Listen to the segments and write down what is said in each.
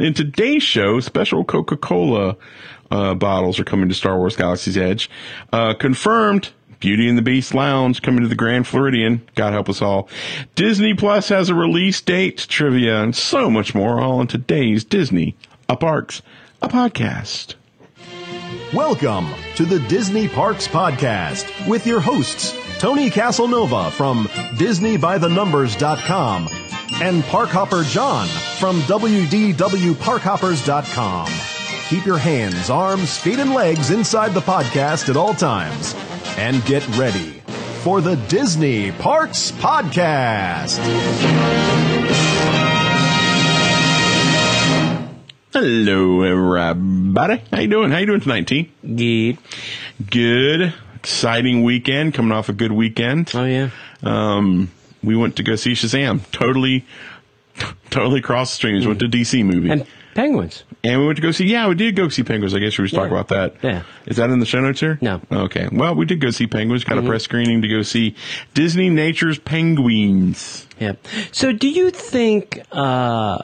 In today's show, special Coca Cola uh, bottles are coming to Star Wars Galaxy's Edge. Uh, confirmed. Beauty and the Beast Lounge coming to the Grand Floridian. God help us all. Disney Plus has a release date, trivia, and so much more all in today's Disney, a Parks, a podcast. Welcome to the Disney Parks Podcast with your hosts, Tony Casanova from DisneyByTheNumbers.com and Parkhopper John from WDWParkhoppers.com. Keep your hands, arms, feet, and legs inside the podcast at all times. And get ready for the Disney Parks Podcast. Hello, everybody. How you doing? How you doing tonight, T? Good. Good. Exciting weekend. Coming off a good weekend. Oh yeah. Um, we went to go see Shazam. Totally, totally cross streams. Went to DC movie. And penguins. And we went to go see, yeah, we did go see Penguins. I guess we should talk about that. Yeah. Is that in the show notes here? No. Okay. Well, we did go see Penguins. Got a press screening to go see Disney Nature's Penguins. Yeah. So do you think uh,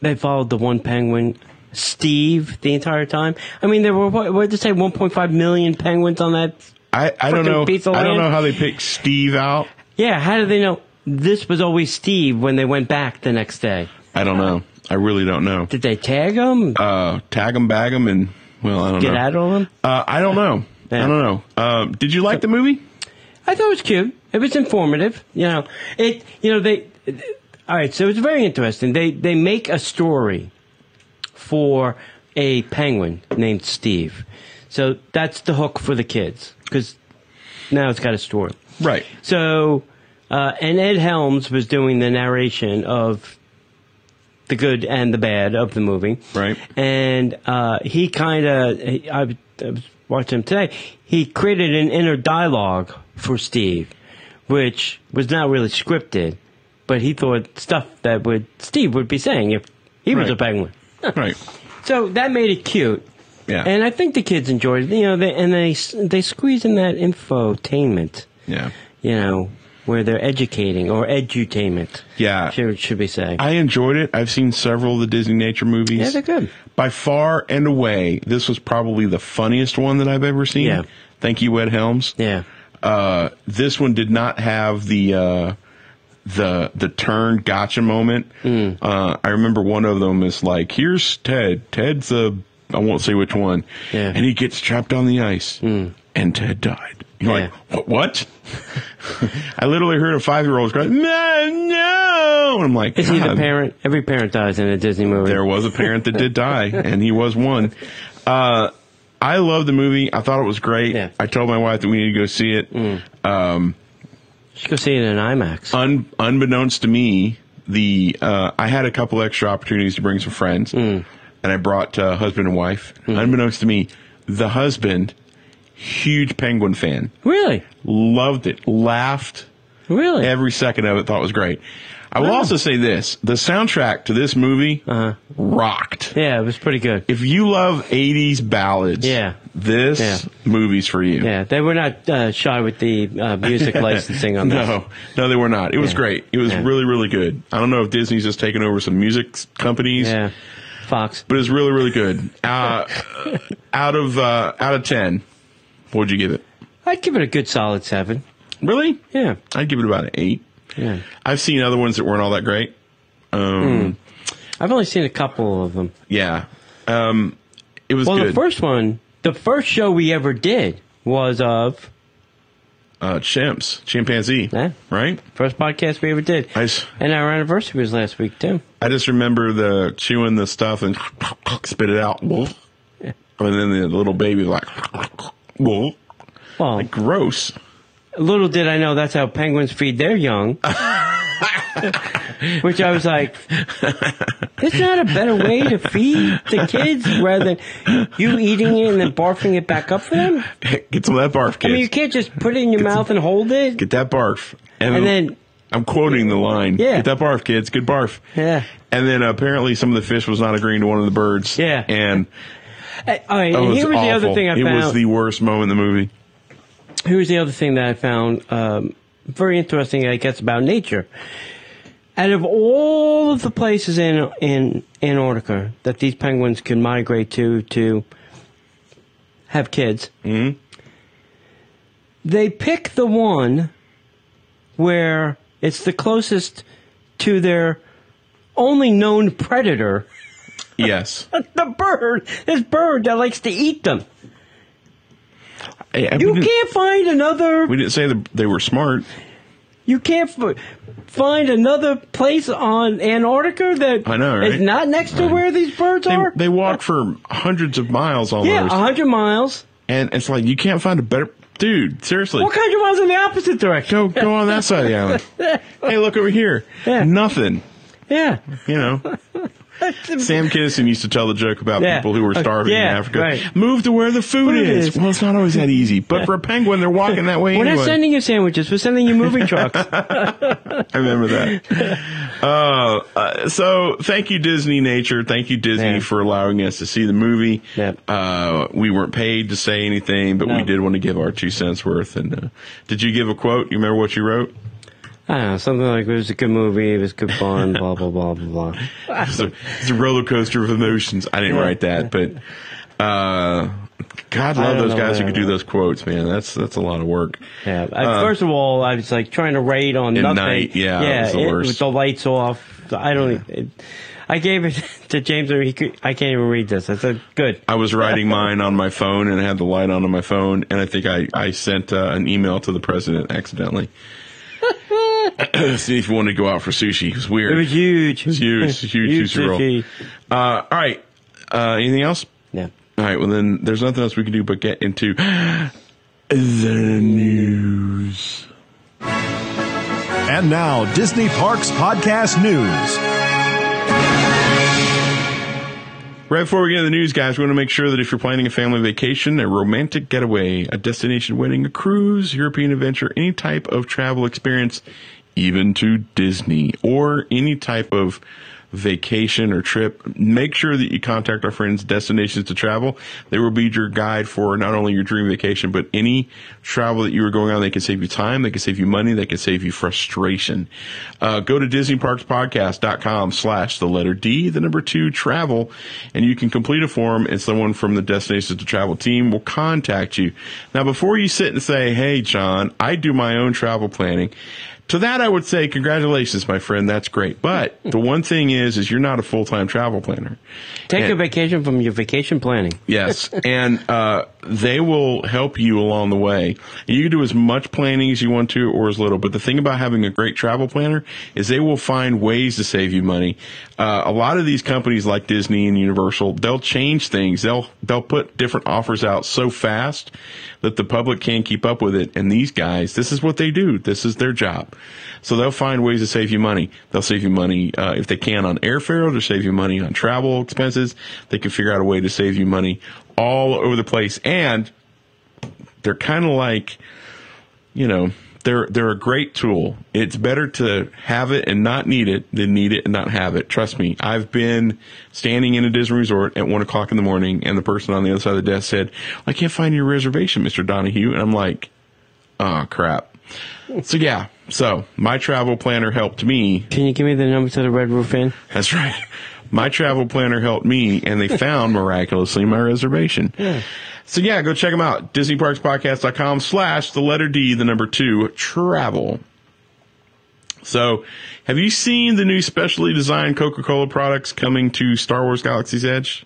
they followed the one penguin, Steve, the entire time? I mean, there were what, what did they say, 1.5 million penguins on that? I, I don't know. I don't know how they picked Steve out. Yeah. How did they know this was always Steve when they went back the next day? I don't know. I really don't know. Did they tag him? Uh, tag them, bag them, and well, I don't Get know. out of him? Uh, I don't know. Yeah. I don't know. Uh, did you like the movie? I thought it was cute. It was informative. You know, it. You know, they. All right, so it's very interesting. They they make a story for a penguin named Steve. So that's the hook for the kids because now it's got a story. Right. So, uh, and Ed Helms was doing the narration of the good and the bad of the movie. Right. And uh, he kind of, I, I was watching him today, he created an inner dialogue for Steve, which was not really scripted, but he thought stuff that would Steve would be saying if he was Right. a penguin. Right. So that made it cute. Yeah. And I think the kids enjoyed it. You know, they, and they they squeeze in that infotainment yeah. you know, where they're educating or edutainment. Yeah. Should, should we say? I enjoyed it. I've seen several of the Disney nature movies. yeah, they're good. By far and away, this was probably the funniest one that I've ever seen. Yeah. Thank you, Ed Helms. Yeah. Uh, this one did not have the uh, the the turn gotcha moment. Hmm. Uh, I remember one of them is like, "Here's Ted. Ted's a I won't say which one." Yeah. And he gets trapped on the ice, and Ted died. You're Yeah. like, "What?" what? I literally heard a five year old cry, "No, no!" And I'm like, Is he the parent? Every parent dies in a Disney movie. There was a parent that did die, and he was one. Uh, I love the movie. I thought it was great. Yeah. I told my wife that we need to go see it. Um, You should go see it in IMAX. un, unbeknownst to me, the uh, I had a couple extra opportunities to bring some friends, and I brought uh, husband and wife. Unbeknownst to me, the husband, huge Penguin fan, really? loved it, laughed Really? every second of it. Thought it was great. I will also say this: the soundtrack to this movie Uh-huh. rocked. Yeah, it was pretty good. If you love 80s ballads, Yeah. this Yeah. movie's for you. Yeah, they were not uh, shy with the uh, music licensing on that. No, no, they were not. It was Yeah. great. It was Yeah. really, really good. I don't know if Disney's just taken over some music companies, Yeah. Fox. but it's really, really good. Uh, out of uh, out of ten, what would you give it? I'd give it a good solid seven. Really? Yeah. I'd give it about an eight. Yeah. I've seen other ones that weren't all that great. Um, I've only seen a couple of them. Yeah, um, it was Well, good. the first one, the first show we ever did was of uh, chimps, chimpanzee, Yeah. right? first podcast we ever did. I, And our anniversary was last week too. I just remember the chewing the stuff and spit it out. And then the little baby like, Well, well, gross. little did I know that's how penguins feed their young. Which I was like, there's not a better way to feed the kids rather than you eating it and then barfing it back up for them. Get some of that barf, kids. I mean, you can't just put it in your mouth and hold it. Get that barf. And then, I'm quoting the line. Yeah. Get that barf, kids. Good barf. yeah. And then apparently some of the fish was not agreeing to one of the birds. Yeah. And Uh, All right, it and was here was the other thing I It was the worst moment in the movie. Here's the other thing that I found um, very interesting, I guess, about nature. Out of all of the places in in Antarctica that these penguins can migrate to to have kids, Mhm. they pick the one where it's the closest to their only known predator, Yes. the bird. This bird that likes to eat them. Hey, we You can't find another. We didn't say that they were smart. You can't f- find another place on Antarctica that I know, right? is not next to where these birds They, are. they walk for hundreds of miles almost. yeah, a hundred miles. and it's like, you can't find a better. Dude, seriously. What kind of miles in the opposite direction? Go, go on that side of the island. hey, look over here. Yeah. Nothing. Yeah. You know. Sam Kinison used to tell the joke about Yeah. people who were Uh, starving yeah, in Africa. right. Move to where the food is. is. Well, it's not always that easy. But for a penguin, they're walking that way We're anyway. not sending you sandwiches. We're sending you moving trucks. I remember that. uh, uh, so thank you, Disney Nature. Thank you, Disney, Yeah. for allowing us to see the movie. Yep. Uh, we weren't paid to say anything, but we did want to give our two cents worth. And uh, did you give a quote? You remember what you wrote? I don't know, something like it was a good movie. It was good fun. blah blah blah blah blah. It's a, it's a roller coaster of emotions. I didn't write that, but uh, God love those know guys who could do those quotes, man. That's that's a lot of work. Yeah. Uh, first of all, I was like trying to rate on At nothing. night, yeah, it yeah, was the with the lights off. I don't. e, It, I gave it to James. and He could, I can't even read this. I said, "Good." I was writing mine on my phone and I had the light on on my phone, and I think I I sent uh, an email to the president accidentally. See if he wanted to go out for sushi. It was weird. It was huge. It was huge, huge sushi roll. Uh, all right. Uh, anything else? Yeah. All right. Well, then there's nothing else we can do but get into the news. And now, Disney Parks Podcast News. Right before we get into the news, guys, we want to make sure that if you're planning a family vacation, a romantic getaway, a destination wedding, a cruise, European adventure, any type of travel experience, even to Disney, or any type of vacation or trip, make sure that you contact our friends Destinations to Travel. They will be your guide for not only your dream vacation, but any travel that you are going on. They can save you time, they can save you money, they can save you frustration. Uh, go to DisneyParksPodcast.com slash the letter D, the number two travel, and you can complete a form and someone from the Destinations to Travel team will contact you. Now, before you sit and say, Hey, John, I do my own travel planning. To that, I would say, congratulations, my friend. That's great. But the one thing is, is you're not a full-time travel planner. Take And- a vacation from your vacation planning. Yes, and uh, they will help you along the way. You can do as much planning as you want to, or as little. But the thing about having a great travel planner is they will find ways to save you money. Uh, a lot of these companies, like Disney and Universal, they'll change things. They'll they'll put different offers out so fast that the public can't keep up with it. And these guys, this is what they do. This is their job. So they'll find ways to save you money. They'll save you money uh, if they can on airfare. They'll save you money on travel expenses. They can figure out a way to save you money all over the place. And they're kind of like, you know, they're they're a great tool. It's better to have it and not need it than need it and not have it. Trust me. I've been standing in a Disney resort at one o'clock in the morning, and the person on the other side of the desk said, "I can't find your reservation, Mister Donahue," and I'm like, "Oh crap." So yeah, so my travel planner helped me. Can you give me the number to the Red Roof Inn? That's right. My travel planner helped me, and they found miraculously my reservation. So yeah, go check them out. DisneyParksPodcast.com slash the letter D, the number two, travel. So, have you seen the new specially designed Coca-Cola products coming to Star Wars Galaxy's Edge?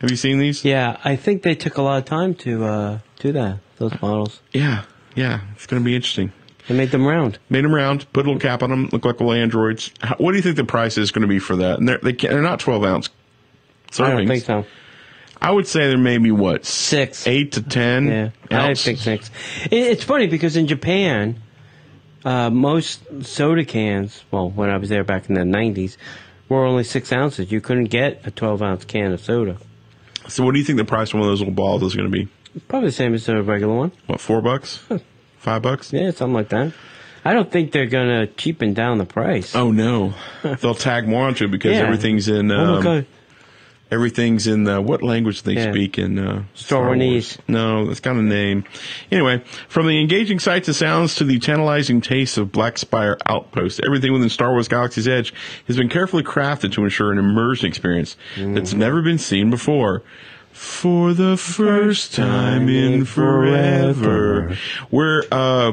Have you seen these? Yeah, I think they took a lot of time to uh, do that. Those models. Yeah, yeah. It's going to be interesting. They made them round. Made them round, put a little cap on them, look like little androids. How, what do you think the price is going to be for that? And they're, they can't, they're not 12 ounce servings. I don't think so. I would say there may be what Six. eight to ten. Yeah, I think six. It, it's funny because in Japan, uh, most soda cans, well, when I was there back in the 90s, were only six ounces. You couldn't get a 12 ounce can of soda. So, what do you think the price of one of those little balls is going to be? Probably the same as a regular one. What, four bucks? Five bucks? Yeah, something like that. I don't think they're going to cheapen down the price. Oh no, they'll tag more onto it because Yeah. everything's in. Um, oh my God. everything's in the what language do they Yeah. speak in uh, Star Wars. No, that's got a name. Anyway, from the engaging sights and sounds to the tantalizing tastes of Black Spire Outpost, everything within Star Wars Galaxy's Edge has been carefully crafted to ensure an immersion experience that's never been seen before. For the first time in forever. Where, uh,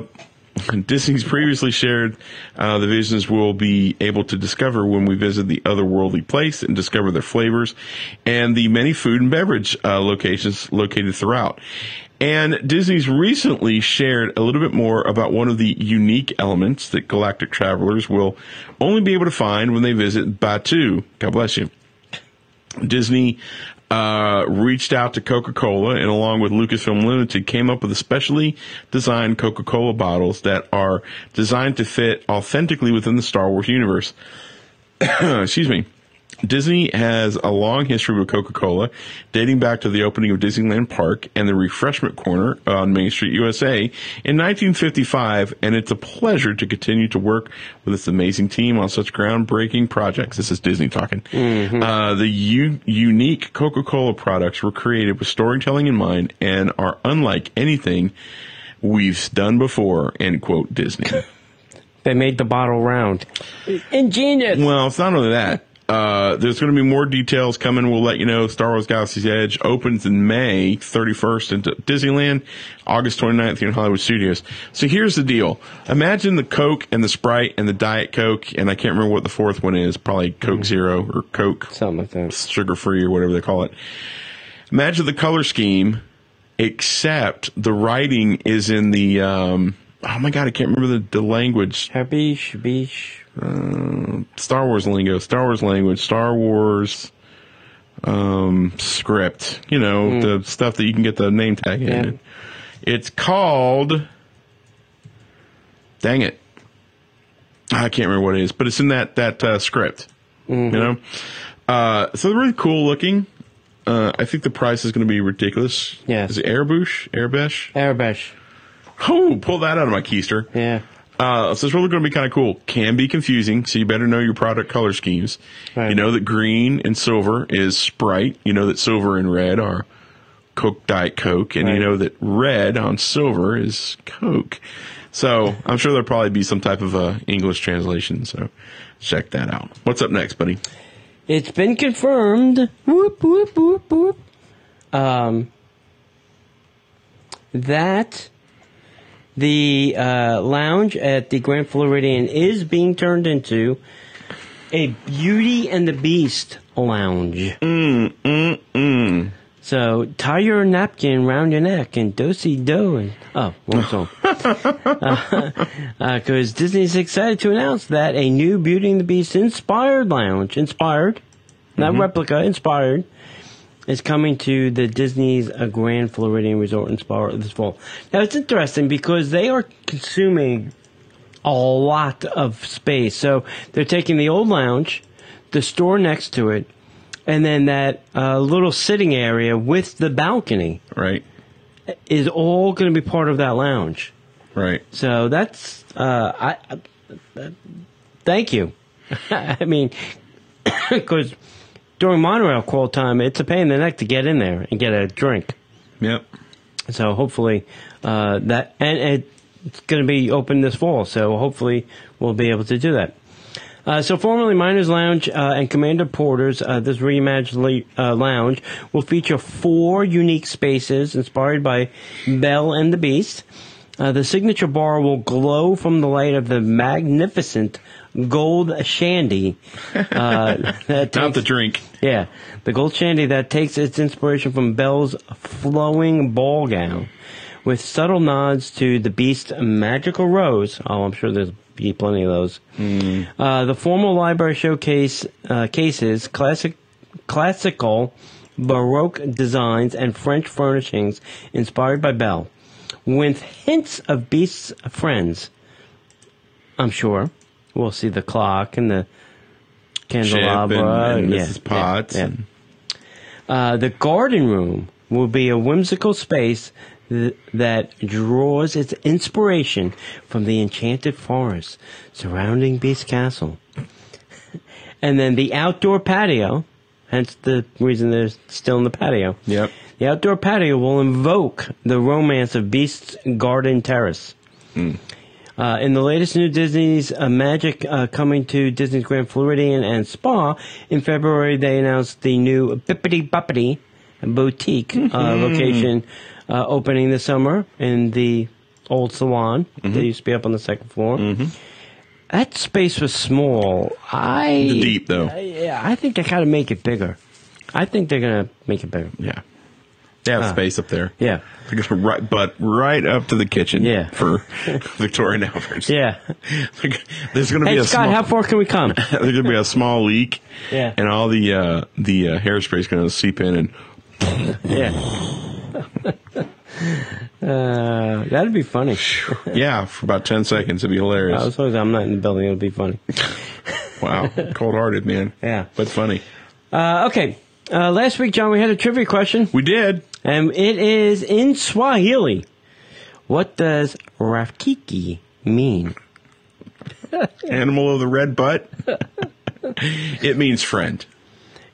Disney's previously shared uh, the visions we'll be able to discover when we visit the otherworldly place and discover their flavors and the many food and beverage uh, locations located throughout. And Disney's recently shared a little bit more about one of the unique elements that galactic travelers will only be able to find when they visit Batuu. God bless you. Disney uh, reached out to Coca Cola and, along with Lucasfilm Limited, came up with specially designed Coca Cola bottles that are designed to fit authentically within the Star Wars universe. Excuse me. Disney has a long history with Coca Cola, dating back to the opening of Disneyland Park and the refreshment corner on Main Street, USA in 1955, and it's a pleasure to continue to work with this amazing team on such groundbreaking projects. This is Disney talking. Uh, the u- unique Coca Cola products were created with storytelling in mind and are unlike anything we've done before, end quote, Disney. They made the bottle round. Ingenious. Well, it's not only that. Uh, there's going to be more details coming. We'll let you know. Star Wars Galaxy's Edge opens in May 31st into Disneyland, August 29th here in Hollywood Studios. So here's the deal. Imagine the Coke and the Sprite and the Diet Coke, and I can't remember what the fourth one is. Probably Coke Zero or Coke Something like that. sugar free or whatever they call it. Imagine the color scheme, except the writing is in the, um, oh my God, I can't remember the, the language. Habish, bish. Star Wars lingo, Star Wars language, Star Wars um, script. You know, the stuff that you can get the name tag in. Yeah. it. It's called. Dang it! I can't remember what it is, but it's in that that uh, script. You know, uh, so they're really cool looking. Uh, I think the price is going to be ridiculous. Yeah, Is it Airbush? Airbesh? Arabesh. Oh, pull that out of my keister. Yeah. Uh, so it's really going to be kind of cool. Can be confusing, so you better know your product color schemes. Right. You know that green and silver is Sprite. You know that silver and red are Coke Diet Coke, and you know that red on silver is Coke. So I'm sure there'll probably be some type of uh, English translation. So check that out. What's up next, buddy? It's been confirmed. Whoop, whoop, whoop, whoop. Um, that the uh, lounge at the Grand Floridian is being turned into a Beauty and the Beast lounge. Mm, mm, mm. So tie your napkin round your neck and dosey do and oh, wrong song. Because Disney's excited to announce that a new Beauty and the Beast inspired lounge, inspired, not replica, inspired, is coming to the Disney's uh, Grand Floridian Resort and Spa this fall. Now it's interesting because they are consuming a lot of space. So they're taking the old lounge, the store next to it, and then that uh, little sitting area with the balcony Right, is all going to be part of that lounge. right. So that's uh, I, I thank you. I mean, because during monorail call time, it's a pain in the neck to get in there and get a drink. Yep. So hopefully uh, that and it's going to be open this fall. So hopefully we'll be able to do that. Uh, so formerly Mizner's Lounge uh, and Commander Porter's, uh, this reimagined uh, lounge will feature four unique spaces inspired by Belle and the Beast. Uh, the signature bar will glow from the light of the magnificent gold shandy. Uh, that Not the drink. yeah, the gold shandy that takes its inspiration from Belle's flowing ball gown, with subtle nods to the Beast's magical rose. Oh, I'm sure there's be plenty of those. Uh, the formal library showcase uh, cases classic, classical, baroque designs and French furnishings inspired by Belle, with hints of Beast's friends. I'm sure we'll see the clock and the Chip and, candelabra. and yeah, Mrs. Potts. yeah, yeah. and- Uh, the garden room will be a whimsical space th- that draws its inspiration from the enchanted forest surrounding Beast Castle. and then the outdoor patio hence the reason they're still in the patio. Yep. The outdoor patio will invoke the romance of Beast's Garden Terrace. Uh, in the latest new Disney's uh, Magic uh, coming to Disney's Grand Floridian and Spa in February, they announced the new Bibbidi Bobbidi boutique uh, location uh, opening this summer in the old salon that used to be up on the second floor. That space was small. I Deep, though. I- yeah, I think they gotta make it bigger. I think they're gonna make it bigger. Yeah. They have Ah. space up there. Yeah, They're gonna right, but right up to the kitchen. Yeah. For Victoria Albert. yeah. There's gonna be Hey a Scott, small, how far can we come? there's gonna be a small leak. Yeah. And all the uh, the uh, hairspray is gonna seep in and yeah. uh, that'd be funny. yeah for about ten seconds. It'd be hilarious. As long as I'm not in the building, it'll be funny. wow. Cold hearted man. Yeah. But funny. Uh, okay. Uh, last week, John, we had a trivia question, We did. And it is in Swahili. What does Rafiki mean? Animal of the red butt. it means friend.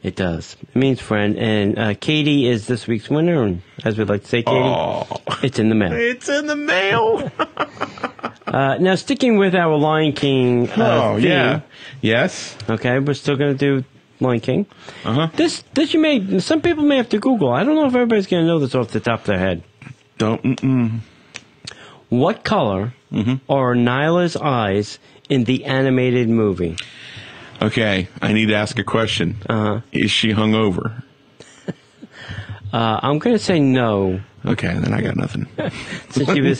It does. It means friend. And uh, Katie is this week's winner. And as we'd like to say, Katie, Oh, it's in the mail. it's in the mail. Uh, now, sticking with our Lion King uh, oh theme, yeah. Yes. Okay, we're still going to do Lion King. Uh huh. This, this you may, some people may have to Google. I don't know if everybody's going to know this off the top of their head. Don't. Mm-mm. What color Mm-hmm. are Nala's eyes in the animated movie? Okay, I need to ask a question. Uh-huh. Is she hungover? Uh, I'm going to say no, Okay, then I got nothing. since she was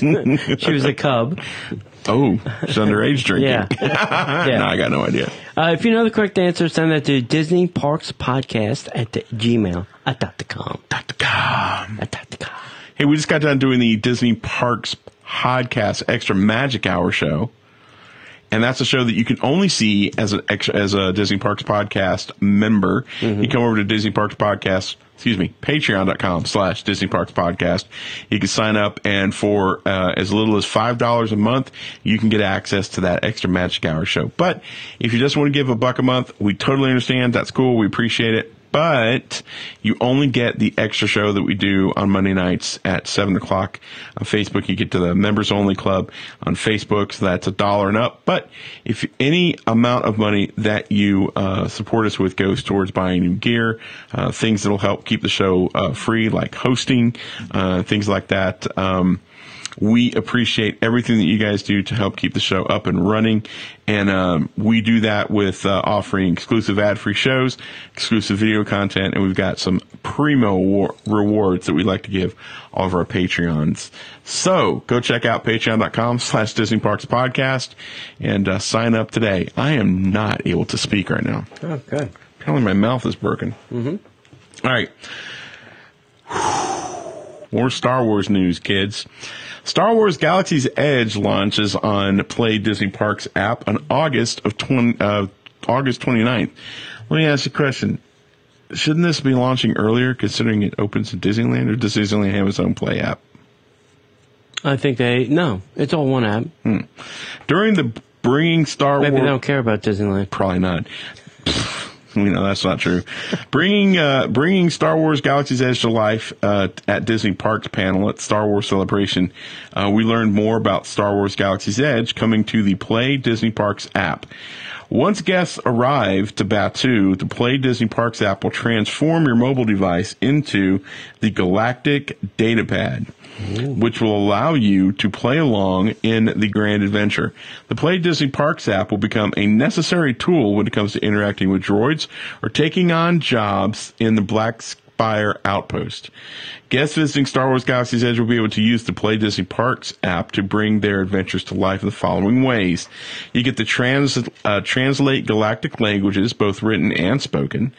she was a cub. Oh, she's underage drinking. Yeah, yeah. no, I got no idea. Uh, if you know the correct answer, send that to Disney Parks Podcast at gmail at dot com. At dot com. Hey, we just got done doing the Disney Parks Podcast Extra Magic Hour show. And that's a show that you can only see as an extra, as a Disney Parks Podcast member. You come over to Disney Parks Podcast, excuse me, patreon.com slash Disney Parks Podcast. You can sign up and for uh, as little as $5 a month, you can get access to that extra Magic Hour show. But if you just want to give a buck a month, we totally understand. That's cool. We appreciate it but you only get the extra show that we do on Monday nights at seven o'clock on Facebook. You get to the members only club on Facebook, so that's a dollar and up. But if any amount of money that you uh, support us with goes towards buying new gear, uh, things that'll help keep the show uh, free, like hosting, uh, things like that. Um, we appreciate everything that you guys do to help keep the show up and running. And um, we do that with uh, offering exclusive ad free shows, exclusive video content, and we've got some primo war- rewards that we like to give all of our Patreons. So go check out patreon.com slash Disney Parks Podcast and uh, sign up today. I am not able to speak right now. Okay. Apparently my mouth is broken. Mm-hmm. All right. More Star Wars news, kids. Star Wars Galaxy's Edge launches on Play Disney Parks app on August of 20, uh, August 29th. Let me ask you a question. Shouldn't this be launching earlier considering it opens in Disneyland or does Disneyland have its own Play app? I think they no. It's all one app. During the Bringing Star Maybe Wars... they don't care about Disneyland. Probably not. we know that's not true. bringing uh, bringing Star Wars Galaxy's Edge to life uh, at Disney Parks panel at Star Wars Celebration. Uh, we learned more about Star Wars Galaxy's Edge coming to the Play Disney Parks app. Once guests arrive to Batuu, the Play Disney Parks app will transform your mobile device into the Galactic Datapad which will allow you to play along in the grand adventure. The Play Disney Parks app will become a necessary tool when it comes to interacting with droids or taking on jobs in the Black Spire Outpost. Guests visiting Star Wars Galaxy's Edge will be able to use the Play Disney Parks app to bring their adventures to life in the following ways. You get to trans, uh, translate galactic languages, both written and spoken.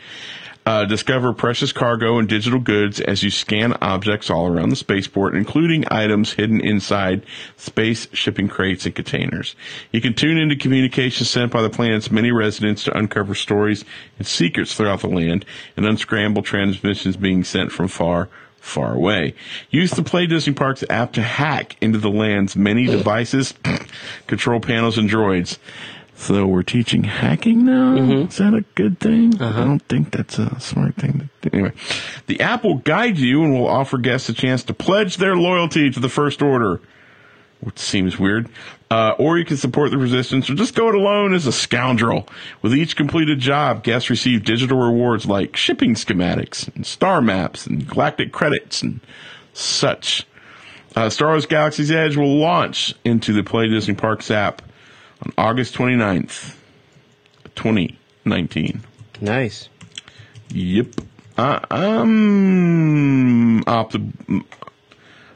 Uh, discover precious cargo and digital goods as you scan objects all around the spaceport, including items hidden inside space shipping crates and containers. You can tune into communications sent by the planet's many residents to uncover stories and secrets throughout the land and unscramble transmissions being sent from far, far away. Use the Play Disney Parks app to hack into the land's many devices, control panels, and droids. So we're teaching hacking now. Mm-hmm. Is that a good thing? Uh-huh. I don't think that's a smart thing. To do. Anyway, the app will guide you and will offer guests a chance to pledge their loyalty to the First Order, which seems weird. Uh, or you can support the resistance or just go it alone as a scoundrel. With each completed job, guests receive digital rewards like shipping schematics and star maps and galactic credits and such. Uh, Star Wars Galaxy's Edge will launch into the Play Disney Parks app on August 29th, 2019. Nice. Yep. I, I'm optim-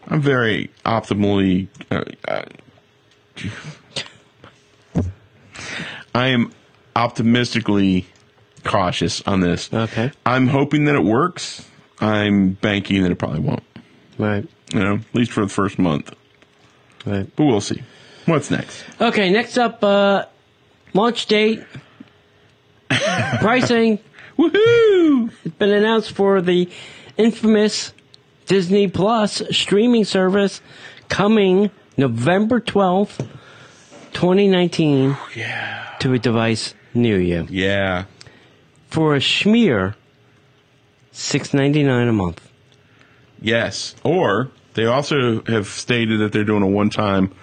I'm very optimally. Uh, uh, I am optimistically cautious on this. Okay. I'm hoping that it works. I'm banking that it probably won't. Right. You know, at least for the first month. Right. But we'll see. What's next? Okay, next up, uh, launch date, pricing. Woohoo! It's been announced for the infamous Disney Plus streaming service coming November 12th, 2019. Yeah. To a device near you. Yeah. For a schmear, six ninety nine a month. Yes. Or they also have stated that they're doing a one time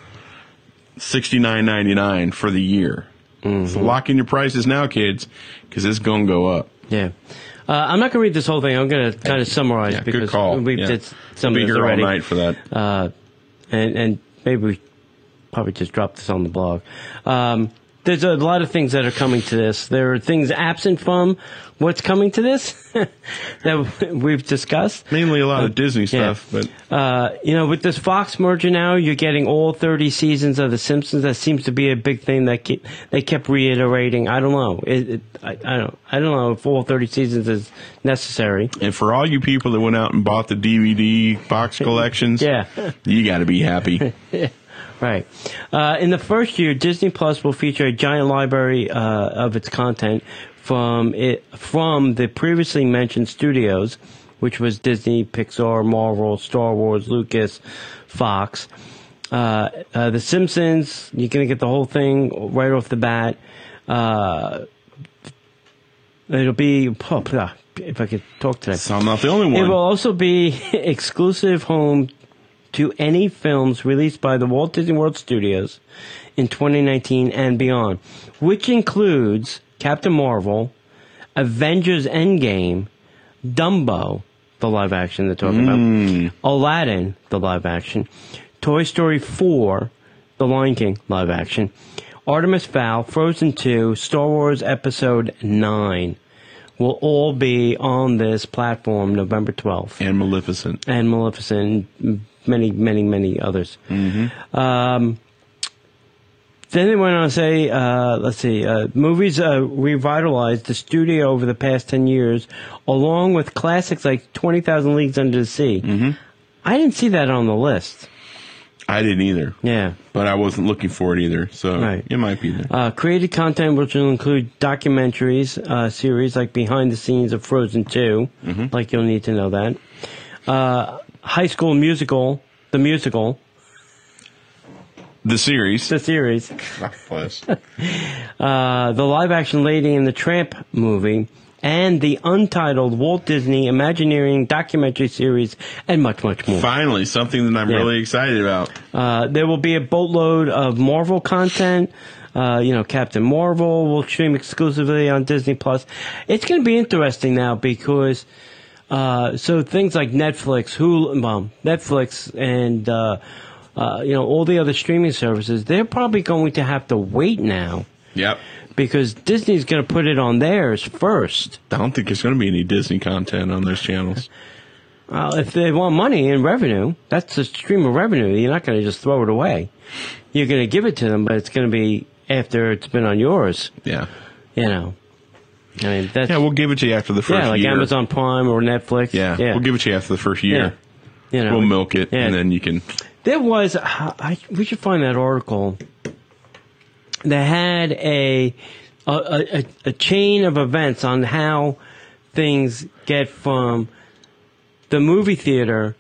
69.99 for the year. Mm-hmm. So lock in your prices now, kids, because it's going to go up. Yeah. Uh, I'm not going to read this whole thing. I'm going to kind of summarize yeah, because we yeah. did some we'll of this already. all night for that. Uh, and, and maybe we probably just drop this on the blog. Um, there's a lot of things that are coming to this. There are things absent from what's coming to this that we've discussed. Mainly a lot of Disney yeah. stuff, but Uh, you know, with this Fox merger now, you're getting all 30 seasons of The Simpsons. That seems to be a big thing that ke- they kept reiterating. I don't know. It, it, I, I don't. I don't know if all 30 seasons is necessary. and for all you people that went out and bought the DVD box collections, Yeah. you got to be happy. Right. Uh, in the first year, Disney Plus will feature a giant library uh, of its content from it from the previously mentioned studios, which was Disney, Pixar, Marvel, Star Wars, Lucas, Fox. Uh, uh, the Simpsons, you're going to get the whole thing right off the bat. Uh, it'll be, oh, if I could talk today. so I'm not the only one. It will also be exclusive home to any films released by the Walt Disney World Studios in 2019 and beyond, which includes Captain Marvel, Avengers Endgame, Dumbo, the live action they're talking about, Aladdin, the live action, Toy Story 4, The Lion King live action, Artemis Fowl, Frozen 2, Star Wars Episode 9 will all be on this platform November 12th and Maleficent. and Maleficent, and many, many, many others. Um, then they went on to say, uh, let's see, uh, movies uh, revitalized the studio over the past 10 years, along with classics like 20,000 Leagues Under the Sea. I didn't see that on the list. I didn't either, Yeah. but I wasn't looking for it either. So Right. it might be there. Uh, created content which will include documentaries, uh, series like behind the scenes of Frozen 2, like you'll need to know that. Uh, high School Musical, the musical, the series. the series. God bless. uh, the live action Lady and the Tramp movie, and the untitled Walt Disney Imagineering documentary series, and much, much more. Finally, something that I'm Yeah. really excited about. Uh, there will be a boatload of Marvel content. Uh, you know, Captain Marvel will stream exclusively on Disney Plus. It's going to be interesting now because uh, so things like Netflix, Hulu, well, Netflix, and uh, uh, you know all the other streaming services, they're probably going to have to wait now Yep. because Disney's going to put it on theirs first. I don't think there's going to be any Disney content on those channels. Uh, if they want money and revenue, that's a stream of revenue. You're not going to just throw it away. You're going to give it to them, but it's going to be after it's been on yours. Yeah. You know, I mean that's Yeah, we'll give it to you after the first yeah, like year. Amazon Prime or Netflix. Yeah, yeah. we'll give it to you after the first year. Yeah. You know, We'll milk it, Yeah. and then you can. There was, I, we should find that article. They had a, a, a, a chain of events on how things get from the movie theater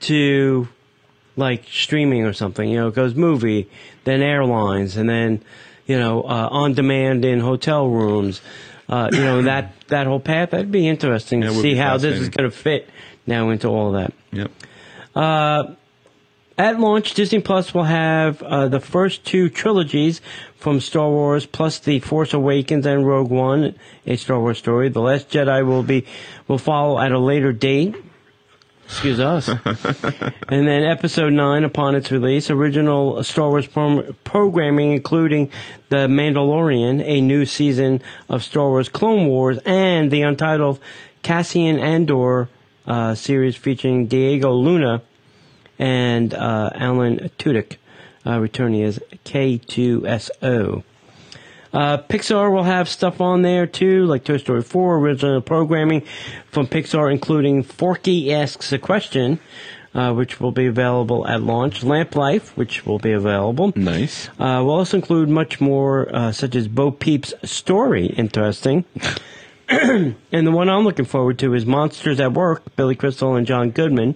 to like streaming or something. You know, it goes movie, then airlines, and then, you know, uh, on demand in hotel rooms. Uh, you know that that whole path. That'd be interesting That to see how this is going to fit now into all of that. Yep. At launch, Disney Plus will have uh, the first two trilogies from Star Wars, plus The Force Awakens and Rogue One, a Star Wars story. The Last Jedi will be will follow at a later date. Excuse us. and then Episode Nine upon its release, original Star Wars prom- programming, including The Mandalorian, a new season of Star Wars Clone Wars, and the untitled Cassian Andor uh, series featuring Diego Luna and uh, Alan Tudyk uh, returning as K2SO. Uh, Pixar will have stuff on there too, like Toy Story 4 original programming from Pixar, including Forky Asks a Question, uh, which will be available at launch. Lamp Life, which will be available. Nice. Uh, will also include much more, uh, such as Bo Peep's story. Interesting. and the one I'm looking forward to is Monsters at Work, Billy Crystal and John Goodman.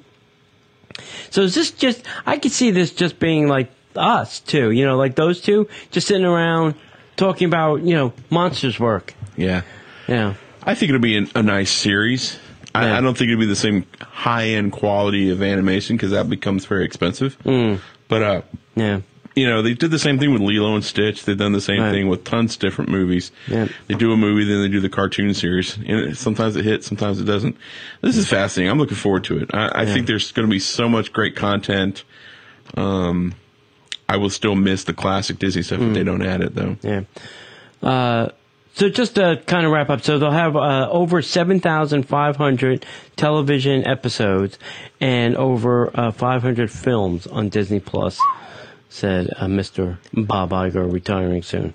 So is this just, I could see this just being like us too, you know, like those two just sitting around talking about, you know, monsters work. Yeah. Yeah. I think it'll be an, a nice series. I, Yeah. I don't think it'll be the same high end quality of animation because that becomes very expensive. Mm. But uh, Yeah. You know, they did the same thing with Lilo and Stitch. They've done the same Right. thing with tons of different movies. Yeah. They do a movie, then they do the cartoon series. And it, sometimes it hits, sometimes it doesn't. This is fascinating. I'm looking forward to it. I, I Yeah. think there's going to be so much great content. Um, I will still miss the classic Disney stuff Mm. if they don't add it, though. Yeah. Uh, so just to kind of wrap up, so they'll have uh, over 7,500 television episodes and over uh, 500 films on Disney Plus, said uh, Mr. Bob Iger, retiring soon.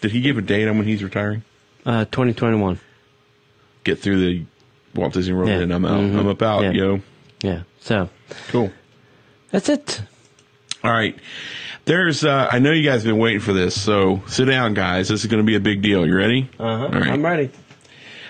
Did he give a date on when he's retiring? Uh, 2021. Get through the Walt Disney World Yeah. and I'm out. Mhm. I'm up out, Yeah. yo. Yeah. So Cool. that's it. All right. There's, uh, I know you guys have been waiting for this, so sit down, guys. This is going to be a big deal. You ready? Uh-huh. All right. I'm ready.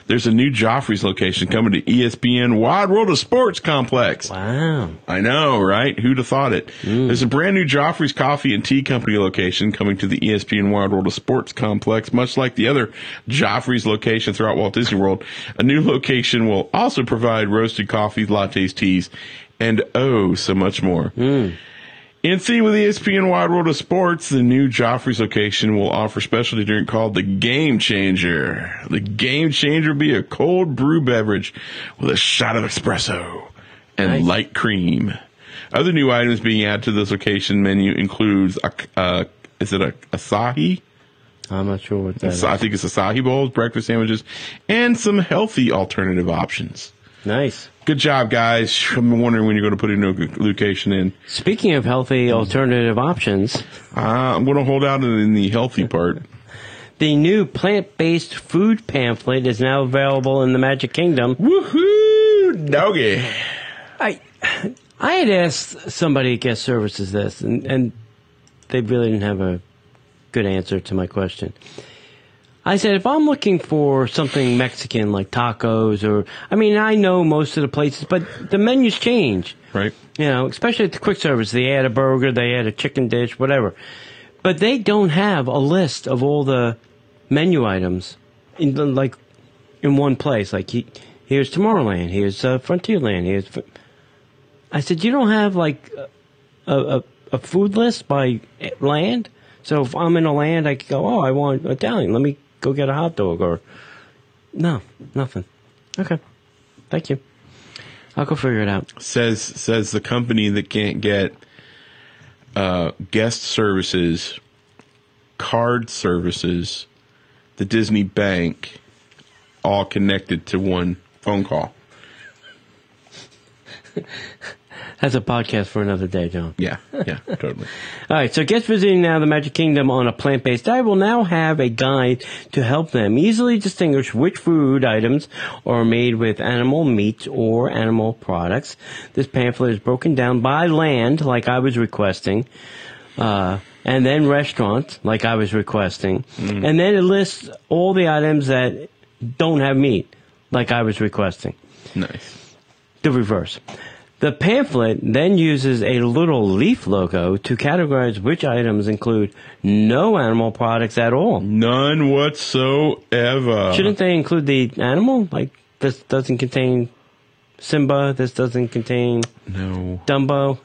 There's a new Joffrey's location coming to ESPN Wide World of Sports Complex. Wow. I know, right? Who'd have thought it? Mm. There's a brand new Joffrey's Coffee and Tea Company location coming to the ESPN Wide World of Sports complex, much like the other Joffrey's location throughout Walt Disney World. A new location will also provide roasted coffees, lattes, teas, and oh, so much more. Mm. In theme with ESPN Wide World of Sports, the new Joffrey's location will offer specialty drink called the Game Changer. The Game Changer will be a cold brew beverage with a shot of espresso and Nice. light cream. Other new items being added to this location menu includes a, uh, is it a Asahi? I'm not sure what that is. I think it's Asahi bowls, breakfast sandwiches, and some healthy alternative options. Nice. Good job, guys. I'm wondering when you're going to put a new location in. Speaking of healthy alternative options, Uh, I'm going to hold out in the healthy part. the new plant-based food pamphlet is now available in the Magic Kingdom. Woohoo! Doggy. I I had asked somebody at guest services this, and, and they really didn't have a good answer to my question. I said, if I'm looking for something Mexican like tacos, or I mean, I know most of the places, but the menus change. Right? You know, especially at the quick service, they add a burger, they add a chicken dish, whatever. But they don't have a list of all the menu items in the, like in one place. Like he, here's Tomorrowland, here's uh, Frontierland, here's. Fr- I said, you don't have like a, a a food list by land. So if I'm in a land, I could go, oh, I want Italian. Let me go get a hot dog or no, nothing. Okay, thank you. I'll go figure it out. Says says the company that can't get uh, guest services, card services, the Disney Bank, all connected to one phone call. That's a podcast for another day, John. Yeah, yeah, totally. All right, so guests visiting now the Magic Kingdom on a plant-based diet will now have a guide to help them easily distinguish which food items are made with animal meat or animal products. This pamphlet is broken down by land, like I was requesting, uh, and then restaurant, like I was requesting, and then it lists all the items that don't have meat, like I was requesting Nice. the reverse. The The pamphlet then uses a little leaf logo to categorize which items include no animal products at all. None whatsoever. Shouldn't they include the animal? Like this doesn't contain Simba. This doesn't contain no. Dumbo.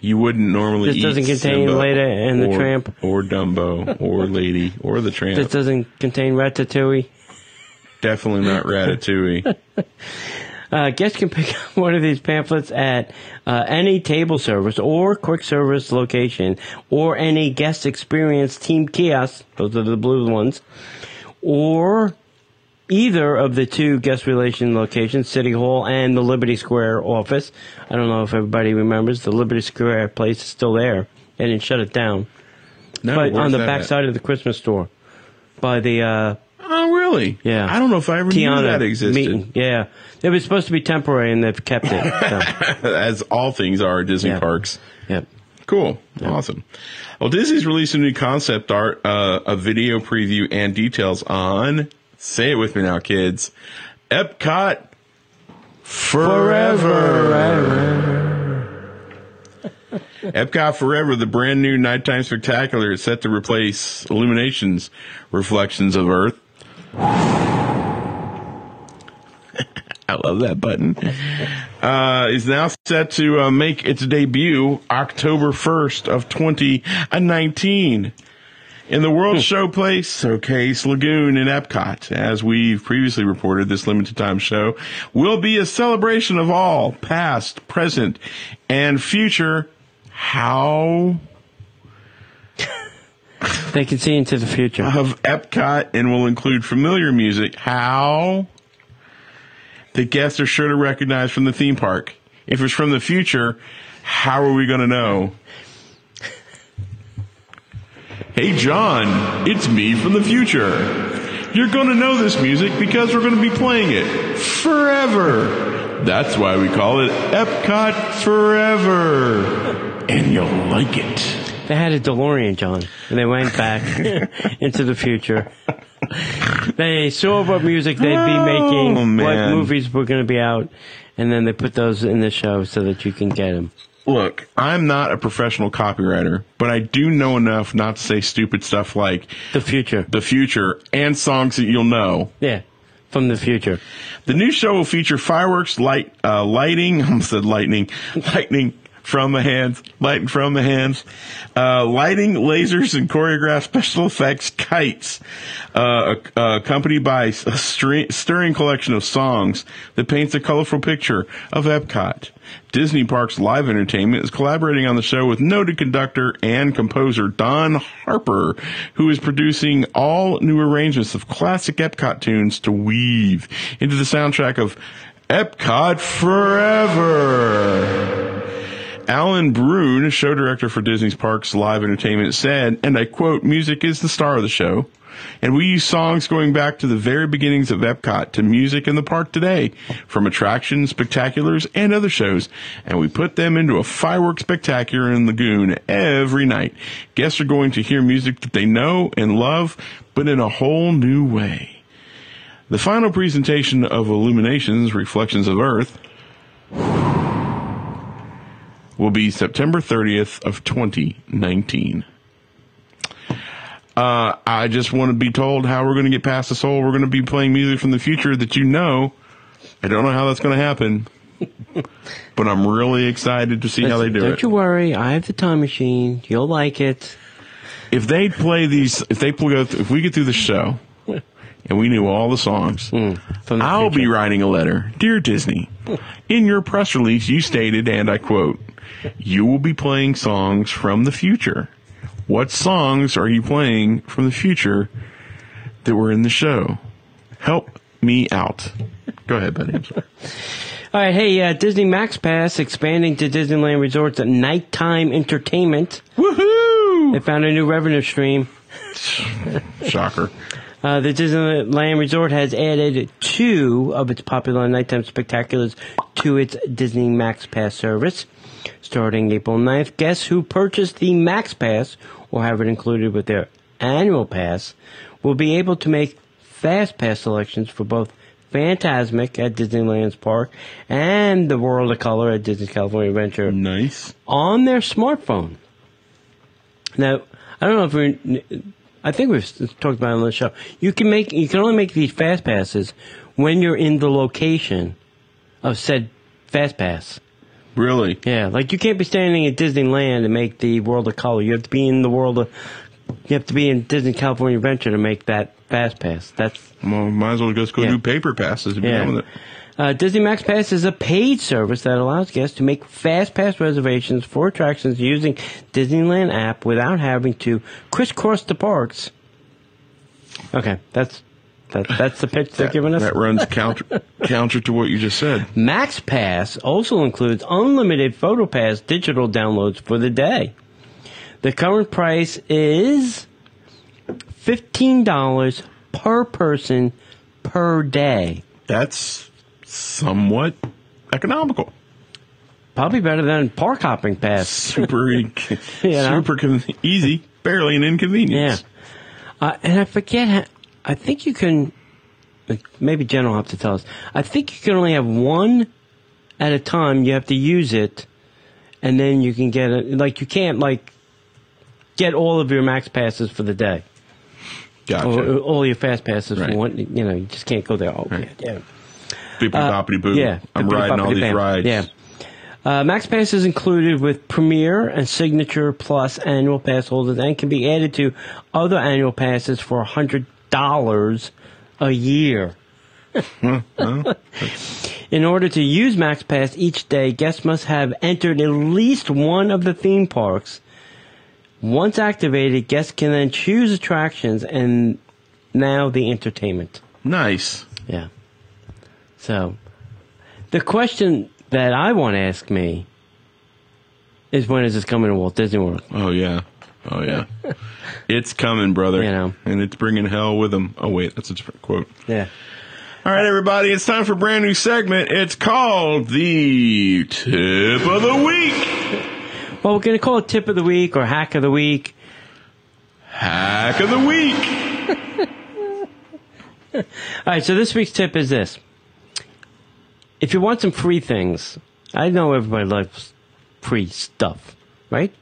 You wouldn't normally This doesn't contain Simba Leda and the or- Tramp. Or Dumbo or Lady or the Tramp. This doesn't contain Ratatouille. Definitely not Ratatouille. Uh, guests can pick up one of these pamphlets at uh, any table service or quick service location or any guest experience team kiosk. Those are the blue ones. Or either of the two guest relation locations, City Hall and the Liberty Square office. I don't know if everybody remembers. The Liberty Square place is still there. They didn't shut it down. No, but on the back at? side of the Christmas store. By the uh, Oh, really? Yeah. I don't know if I ever knew that existed. meeting. Yeah. It was supposed to be temporary and they've kept it. So, As all things are at Disney Yeah. parks. yep. Cool. Awesome. Well, Disney's released a new concept art, uh, a video preview and details on, say it with me now, kids, Epcot Forever. Forever. Epcot Forever, the brand new nighttime spectacular is set to replace Illuminations Reflections of Earth. I love that button. Uh, is now set to uh, make its debut October 1st of 2019 in the World Showplace Showcase Lagoon in Epcot. As we've previously reported, this limited time show will be a celebration of all past, present, and future. How They can see into the future. of Epcot and will include familiar music. How the guests are sure to recognize from the theme park. If it's from the future, how are we going to know? Hey, John, it's me from the future. You're going to know this music because we're going to be playing it forever. That's why we call it Epcot Forever. And you'll like it. They had a DeLorean, John, and they went back into the future. They saw what music they'd be Oh, making, what man. movies were going to be out, and then they put those in the show so that you can get them. Look, I'm not a professional copywriter, but I do know enough not to say stupid stuff like The future. the future and songs that you'll know. Yeah, from the future. The new show will feature fireworks, light, uh, lighting, I almost said lightning, lightning from the hands, lighting from the hands, uh, lighting, lasers, and choreographed special effects kites, uh, uh, accompanied by a stir- stirring collection of songs that paints a colorful picture of Epcot. Disney Parks Live Entertainment is collaborating on the show with noted conductor and composer Don Harper, who is producing all new arrangements of classic Epcot tunes to weave into the soundtrack of Epcot Forever. Alan Bruun, show director for Disney's Parks Live Entertainment, said, and I quote, music is the star of the show. And we use songs going back to the very beginnings of Epcot to music in the park today, from attractions, spectaculars, and other shows. And we put them into a fireworks spectacular in Lagoon every night. Guests are going to hear music that they know and love, but in a whole new way. The final presentation of Illuminations, Reflections of Earth, will be September 30th of 2019. Uh, I just want to be told how we're going to get past this whole, we're going to be playing music from the future that you know. I don't know how that's going to happen, but I'm really excited to see how they do it. Don't you worry. I have the time machine. You'll like it. if they play these, if they play, if we get through the show and we knew all the songs, From the I'll be writing a letter. Dear Disney, in your press release, you stated, and I quote, you will be playing songs from the future. What songs are you playing from the future that were in the show? Help me out. Go ahead, buddy. I'm sorry. All right, hey, uh, Disney Max Pass expanding to Disneyland Resorts at nighttime entertainment. Woohoo! They found a new revenue stream. Shocker. Uh, the Disneyland Resort has added two of its popular nighttime spectaculars to its Disney Max Pass service. Starting April 9th, guests who purchase the Max Pass or have it included with their annual pass will be able to make Fast Pass selections for both Fantasmic at Disneyland's park and the World of Color at Disney's California Adventure Nice. on their smartphone. Now, I don't know if we're. I think we've talked about it on the show. You can make, you can only make these fast passes when you're in the location of said fast pass. Really? Yeah, like you can't be standing at Disneyland and make the World of Color. You have to be in the world of, you have to be in Disney California Adventure to make that fast pass. That's Well, might as well just go Yeah. do paper passes and be done with it. Uh, Disney Max Pass is a paid service that allows guests to make fast pass reservations for attractions using Disneyland app without having to crisscross the parks. Okay, that's that, that's the pitch they're That, giving us. that runs counter counter to what you just said. Max Pass also includes unlimited PhotoPass digital downloads for the day. The current price is $15 per person per day. That's somewhat economical. Probably better than park hopping pass. Super, You know? super con- easy, barely an Yeah. inconvenience. Uh, and I forget, how, I think you can, maybe Jen will have to tell us. I think you can only have one at a time. You have to use it, and then you can get it. Like, you can't, like, get all of your max passes for the day. Gotcha. Or all your fast passes Right. for one. You know, you just can't go there. Oh, Right. yeah. Boo. Uh, Yeah, I'm riding all these rides. Yeah. Uh, Max Pass is included with Premier and Signature Plus annual pass holders and can be added to other annual passes for $100 a year. In order to use MaxPass each day, guests must have entered at least one of the theme parks. Once activated, guests can then choose attractions and now the entertainment. Nice. Yeah. So, the question that I want to ask me is when is this coming to Walt Disney World? Oh yeah. Oh yeah. it's coming, brother. You know. And it's bringing hell with them. Oh wait, that's a different quote. Yeah. All right, everybody, it's time for a brand new segment. It's called the tip of the week. Well, we're going to call it Tip of the Week or Hack of the Week. Hack of the week. All right, so this week's tip is this. If you want some free things, I know everybody loves free stuff, right?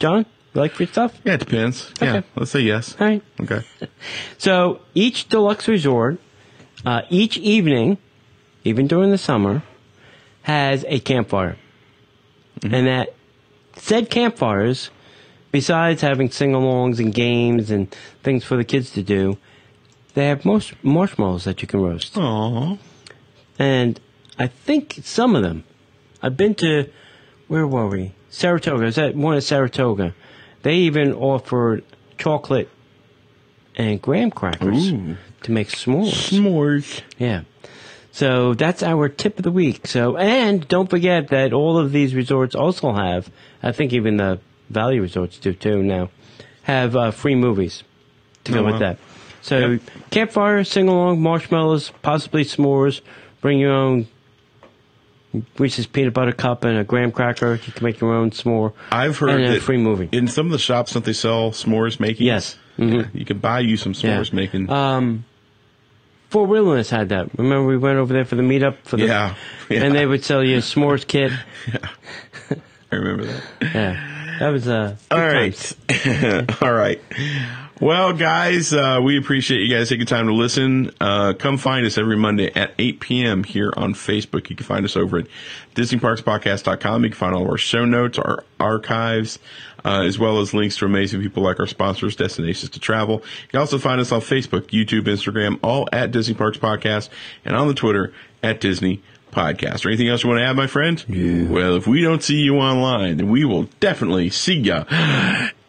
John, you like free stuff? Yeah, it depends. Yeah, let's say yes. All right. Okay. So each deluxe resort, uh, each evening, even during the summer, has a campfire. And that said campfires, besides having sing alongs and games and things for the kids to do, they have most marshmallows that you can roast. Aww. And I think some of them, I've been to, where were we? Saratoga. Is that one at Saratoga. They even offered chocolate and graham crackers Ooh. to make s'mores. S'mores. Yeah. So that's our tip of the week. So, and don't forget that all of these resorts also have, I think even the value resorts do too now, have uh, free movies to go Oh, with wow. that. So Yep. campfire, sing along, marshmallows, possibly s'mores. Bring your own Reese's peanut butter cup and a graham cracker. You can make your own s'more. I've heard and a free movie. in some of the shops that they sell s'mores making. Yes. Mhm. You can buy you some Yeah. s'mores making. Um, Fort Wilderness had that. Remember we went over there for the meetup for the yeah. yeah. and they would sell you a s'mores kit. yeah, I remember that. Yeah, that was uh. All right. All right. Well, guys, uh, we appreciate you guys taking time to listen. Uh, come find us every Monday at 8 p.m. here on Facebook. You can find us over at DisneyParksPodcast.com. You can find all of our show notes, our archives, uh, as well as links to amazing people like our sponsors, Destinations to Travel. You can also find us on Facebook, YouTube, Instagram, all at Disney Parks Podcast, and on the Twitter at Disney Podcast. Or anything else you want to add, my friend? Well, if we don't see you online, then we will definitely see ya